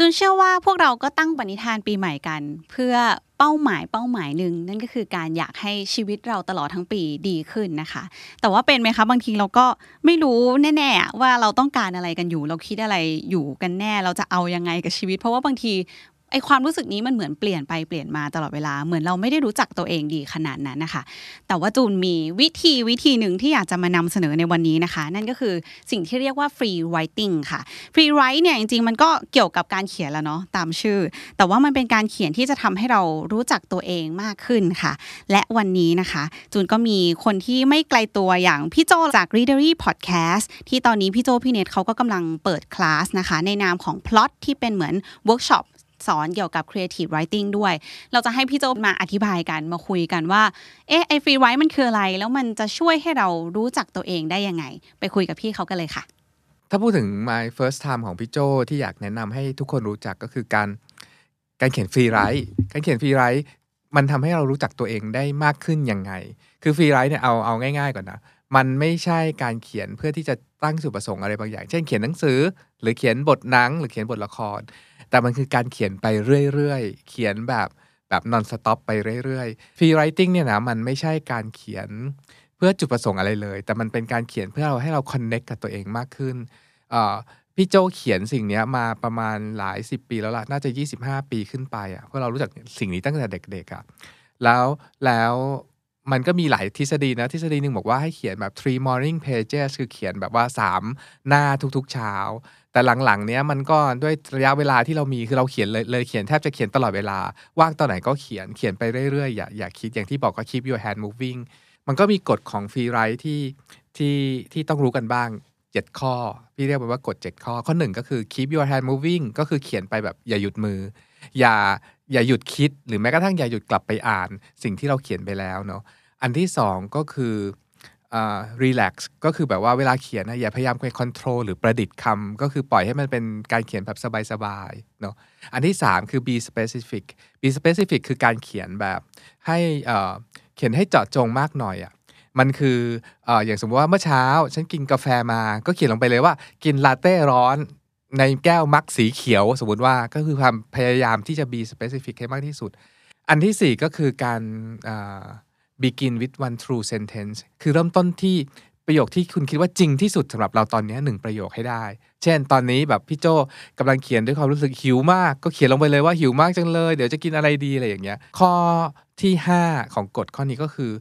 จุนเชื่อว่าพวกเราก็ตั้งปณิธานปีใหม่กัน เพื่อเป้าหมายเป้าหมายหนึ่งนั่นก็คือการอยากให้ชีวิตเราตลอดทั้งปีดีขึ้นนะคะ แต่ว่าเป็นไหมคะบางทีเราก็ไม่รู้แน่ๆว่าเราต้องการอะไรกันอยู่ เราคิดอะไรอยู่กันแน่ เราจะเอายังไงกับชีวิต เพราะว่าบางที ไอความรู้สึกนี้มันเหมือนเปลี่ยนไปเปลี่ยนมาตลอดเวลาเหมือนเราไม่ได้รู้จักตัวเองดีขนาดนั้นนะคะ แต่ว่าจูนมีวิธีวิธีหนึ่งที่อยากจะมานำเสนอในวันนี้นะคะ นั่นก็คือสิ่งที่เรียกว่า free writing ค่ะ free write เนี่ยจริงๆ มันก็เกี่ยวกับการเขียนแล้วเนาะตามชื่อ แต่ว่ามันเป็นการเขียนที่จะทำให้เรารู้จักตัวเองมากขึ้นค่ะ และวันนี้นะคะ จูนก็มีคนที่ไม่ไกลตัวอย่างพี่โจจาก Readery Podcast ที่ตอนนี้พี่โจพี่เนทเขาก็กำลังเปิดคลาสนะคะในนามของ Plot ที่เป็นเหมือนเวิร์กช็อป สอนเกี่ยวกับ Creative Writing ด้วย เราจะให้พี่โจมาอธิบายกันมาคุยกันว่า เอ๊ะไอ free write มันคืออะไร แล้วมันจะช่วยให้เรารู้จักตัวเองได้ยังไง ไปคุยกับพี่เขากันเลยค่ะ ถ้าพูดถึง my first time ของพี่โจที่อยากแนะนำให้ทุกคนรู้จักก็คือการการเขียน free write การเขียน free write มันทำให้เรารู้จักตัวเองได้มากขึ้นยังไง คือ free write เนี่ยเอาเอาง่าย ๆก่อนนะ มันไม่ใช่การเขียนเพื่อที่จะตั้งจุดประสงค์อะไรบางอย่าง เช่นเขียนหนังสือ หรือเขียนบทหนัง หรือเขียนบทละคร แต่มันคือการเขียนไปเรื่อยๆ เขียนแบบแบบ non stop ไปเรื่อยๆ free writing เนี่ยนะมันไม่ใช่การเขียนเพื่อจุดประสงค์อะไรเลย แต่มันเป็นการเขียนเพื่อเราให้เรา connect กับตัวเองมากขึ้นพี่โจเขียนสิ่งนี้มาประมาณหลายสิบปีแล้วล่ะน่าจะ 25 ปีขึ้นไปอะเพราะเรารู้จักสิ่งนี้ตั้งแต่เด็กๆอะแล้วแล้ว มันก็มีหลายทฤษฎีนะ ทฤษฎีหนึ่งบอกว่าให้เขียนแบบ three morning pages คือเขียนแบบว่า 3 หน้าทุกๆเช้า แต่หลังๆ เนี้ยมันก็ด้วยระยะเวลาที่เรามีคือเราเขียนเลยเลยเขียนแทบจะเขียนตลอดเวลา ว่างตอนไหนก็เขียนเขียนไปเรื่อยๆ อย่าอย่าคิดอย่างที่บอกก็ keep your hand moving มันก็มีกฎของ free write ที่ที่ที่ต้องรู้กันบ้าง 7 ข้อ พี่เรียกมันว่ากฎ7ข้อ ข้อ 1 ก็คือ keep your hand moving ก็คือเขียนไปแบบอย่าหยุดมือ อย่าอย่าหยุดคิดหรือแม้กระทั่งอย่าหยุดกลับไปอ่าน สิ่งที่เราเขียนไปแล้วเนาะ อันที่2ก็คืออ่า relax ก็คือแบบว่าเวลาเขียนนะอย่าพยายามไป control หรือประดิษฐ์คำก็คือปล่อยให้มันเป็นการเขียนแบบสบายๆเนาะอันที่ 3 คือ be specific be specific คือการเขียนแบบให้เขียนให้เจาะจงมากหน่อยอะ่ะมันคือออย่างสมมติว่าเมื่อเช้า ฉันกินกาแฟมา ก็เขียนลงไปเลยว่ากินลาเต้ร้อนในแก้วมักสีเขียว สมมติว่าก็คือความพยายามที่จะ be specific ให้มากที่สุด อันที่ 4 ก็คือการ begin with one true sentence คือเริ่มต้นที่ประโยคที่คุณคิดว่าจริงที่สุดสำหรับเราตอนนี้หนึ่งประโยคให้ได้ เช่น ตอนนี้แบบพี่โจกำลังเขียนด้วยความรู้สึกหิวมาก ก็เขียนลงไปเลยว่าหิวมากจังเลย เดี๋ยวจะกินอะไรดีอะไรอย่างเงี้ย ข้อที่ 5 ของกฎข้อนี้ก็คือ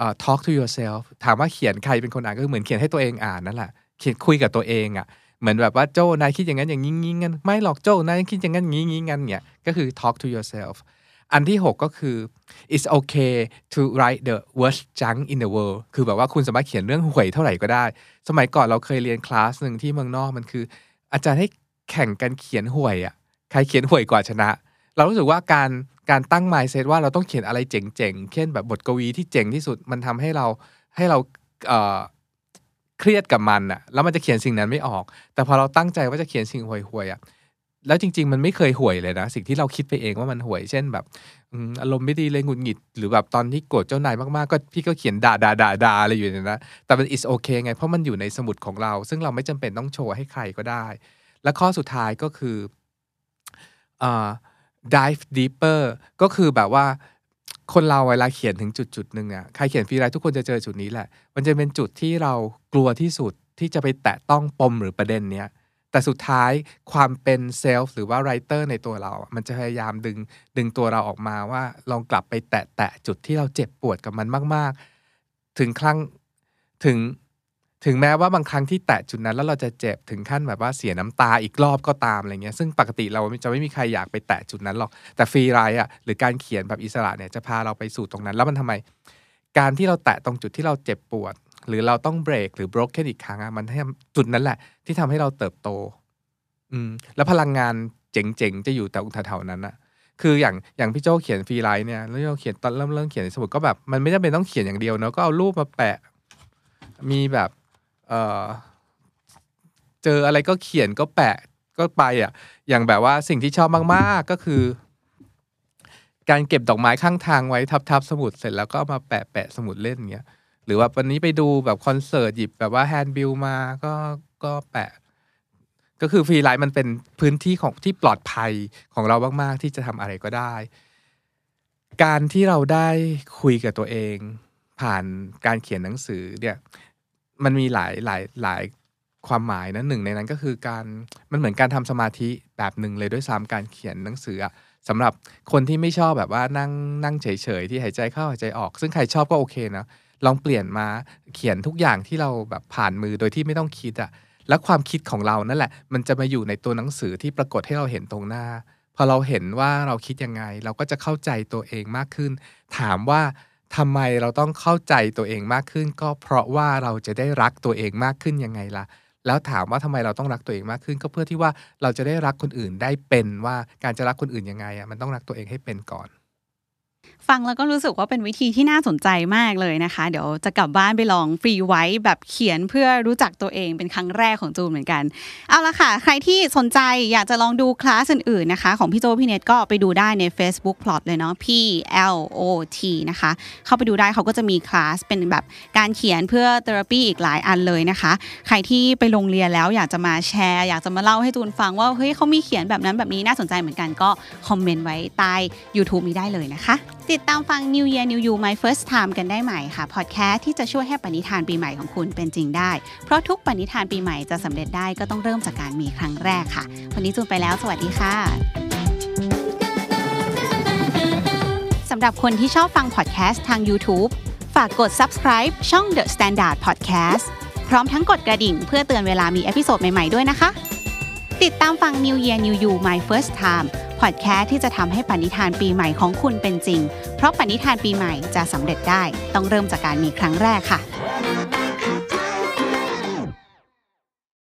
อ่อ talk to yourself ถามว่าเขียนใครเป็นคนอ่านก็คือเหมือนเขียนให้ตัวเองอ่านนั่นแหละ เขียนคุยกับตัวเองอะ่ะ เหมือนแบบว่าโจนายคิดอย่างนั้นอย่างนี้งี้งั้นไม่หรอกโจนายคิดอย่างนั้นงี้งี้งั้นเนี่ย ก็คือ talk to yourself อันที่ 6 ก็คือ it's okay to write the worst junk in the world คือแบบว่าคุณสามารถเขียนเรื่องห่วยเท่าไหร่ก็ได้ สมัยก่อนเราเคยเรียนคลาสหนึ่งที่เมืองนอกมันคือ อาจารย์ให้แข่งกันเขียนห่วยอะ่ะใครเขียนห่วยกว่าชนะ เรารู้สึกว่าการการตั้ง mindset ว่าเราต้องเขียนอะไรเจ๋งๆ เช่นแบบบทกวีที่เจ๋งที่สุดมันทำให้เราให้เราเอ่อเครียดกับมันอะแล้วมันจะเขียนสิ่งนั้นไม่ออก แต่พอเราตั้งใจว่าจะเขียนสิ่งห่วยๆอะ แล้วจริง ๆ มันไม่เคยห่วยเลยนะ สิ่งที่เราคิดไปเองว่ามันห่วย เช่นแบบอารมณ์ไม่ดีเลยหงุดหงิด หรือแบบตอนที่โกรธเจ้านายมากๆ ก็พี่ก็เขียนด่าด่าด่าด่าอะไรอยู่เนี่ยนะ แต่มัน is okay ไง เพราะมันอยู่ในสมุดของเรา ซึ่งเราไม่จำเป็นต้องโชว์ให้ใครก็ได้ และข้อสุดท้ายก็คือ dive deeper ก็คือแบบว่าคนเราเวลาเขียนถึงจุดจุดหนึ่งอะใครเขียน free write ทุกคนจะเจอจุดนี้แหละ มันจะเป็นจุดที่เรากลัวที่สุดที่จะไปแตะต้องปมหรือประเด็นเนี้ย แต่สุดท้ายความเป็นเซลฟ์หรือว่าไรเตอร์ในตัวเรา มันจะพยายามดึงดึงตัวเราออกมาว่าลองกลับไปแตะแตะจุดที่เราเจ็บปวดกับมันมาก ๆ ถึงครั้งถึงถึงแม้ว่าบางครั้งที่แตะจุดนั้นแล้วเราจะเจ็บถึงขั้นแบบว่าเสียน้ำตาอีกรอบก็ตามอะไรเงี้ยซึ่งปกติเราจะไม่มีใครอยากไปแตะจุดนั้นหรอกแต่ฟรีไรอะหรือการเขียนแบบอิสระเนี่ยจะพาเราไปสู่ตรงนั้น แล้วมันทำไม การที่เราแตะตรงจุดที่เราเจ็บปวด หรือเราต้องเบรกหรือ broken อีกครั้งอะมันให้จุดนั้นแหละ ที่ทำให้เราเติบโต อืม แล้วพลังงานเจ๋งๆ จะอยู่แต่แถวๆนั้นอะคืออย่างอย่างพี่โจเขียนฟรีไลท์เนี่ยแล้วเราเขียนตอนเริ่มเริ่มเขียนสมุดก็แบบมันไม่จำเป็นต้องเขียนอย่างเดียวเนอะก็เอารูปมาแปะ มีแบบเออเจออะไรก็เขียนก็แปะก็ไปอะ อย่างแบบว่าสิ่งที่ชอบมากๆก็คือ การเก็บดอกไม้ข้างทางไว้ทับๆสมุดเสร็จแล้วก็มาแปะแปะสมุดเล่นเงี้ย หรือว่าวันนี้ไปดูแบบคอนเสิร์ตหยิบแบบว่า handbill มาก็ก็แปะ ก็คือ free write มันเป็นพื้นที่ของที่ปลอดภัยของเรามากๆ ที่จะทำอะไรก็ได้ การที่เราได้คุยกับตัวเอง ผ่านการเขียนหนังสือเนี่ยมันมีหลายหลายหลายความหมายนะหนึ่งในนั้นก็คือการมันเหมือนการทำสมาธิแบบหนึ่งเลยด้วยซ้ำการเขียนหนังสืออะสำหรับคนที่ไม่ชอบแบบว่านั่งนั่งเฉยๆที่หายใจเข้าหายใจออก ซึ่งใครชอบก็โอเคนะ ลองเปลี่ยนมาเขียนทุกอย่างที่เราแบบผ่านมือโดยที่ไม่ต้องคิดอะแล้วความคิดของเรานั่นแหละ มันจะมาอยู่ในตัวหนังสือที่ปรากฏให้เราเห็นตรงหน้า พอเราเห็นว่าเราคิดยังไง เราก็จะเข้าใจตัวเองมากขึ้น ถามว่าทำไมเราต้องเข้าใจตัวเองมากขึ้น ก็เพราะว่าเราจะได้รักตัวเองมากขึ้นยังไงล่ะ แล้วถามว่าทำไมเราต้องรักตัวเองมากขึ้น ก็เพื่อที่ว่าเราจะได้รักคนอื่นได้เป็นว่าการจะรักคนอื่นยังไงอะมันต้องรักตัวเองให้เป็นก่อน ฟังแล้วก็รู้สึกว่าเป็นวิธีที่น่าสนใจมากเลยนะคะ เดี๋ยวจะกลับบ้านไปลองฟรีไว้แบบเขียนเพื่อรู้จักตัวเองเป็นครั้งแรกของจูนเหมือนกัน เอาละค่ะ ใครที่สนใจอยากจะลองดูคลาสอื่นๆนะคะ ของพี่โจพี่เนทก็ไปดูได้ใน Facebook Plot เลยเนาะ P L O T นะคะ เข้าไปดูได้เขาก็จะมีคลาสเป็นแบบการเขียนเพื่อเทอราปีอีกหลายอันเลยนะคะ ใครที่ไปโรงเรียนแล้วอยากจะมาแชร์ อยากจะมาเล่าให้จูนฟังว่าเฮ้ยเขามีเขียนแบบนั้นแบบนี้น่าสนใจเหมือนกันก็คอมเมนต์ไว้ใต้ YouTube นี้ได้เลยนะคะติดตามฟัง New Year New You My First Time กันได้ใหม่ค่ะ พอดแคสต์ที่จะช่วยให้ปณิธานปีใหม่ของคุณเป็นจริงได้ เพราะทุกปณิธานปีใหม่จะสำเร็จได้ก็ต้องเริ่มจากการมีครั้งแรกค่ะ วันนี้จูนไปแล้ว สวัสดีค่ะสำหรับคนที่ชอบฟังพอดแคสต์ทาง YouTube ฝากกด subscribe ช่อง The Standard Podcast พร้อมทั้งกดกระดิ่งเพื่อเตือนเวลามี episode ใหม่ ๆ ด้วยนะคะ ติดตามฟัง New Year New You My First Time พอดแคสต์ที่จะทำให้ปณิธานปีใหม่ของคุณเป็นจริง เพราะปณิธานปีใหม่จะสำเร็จได้ ต้องเริ่มจากการมีครั้งแรกค่ะ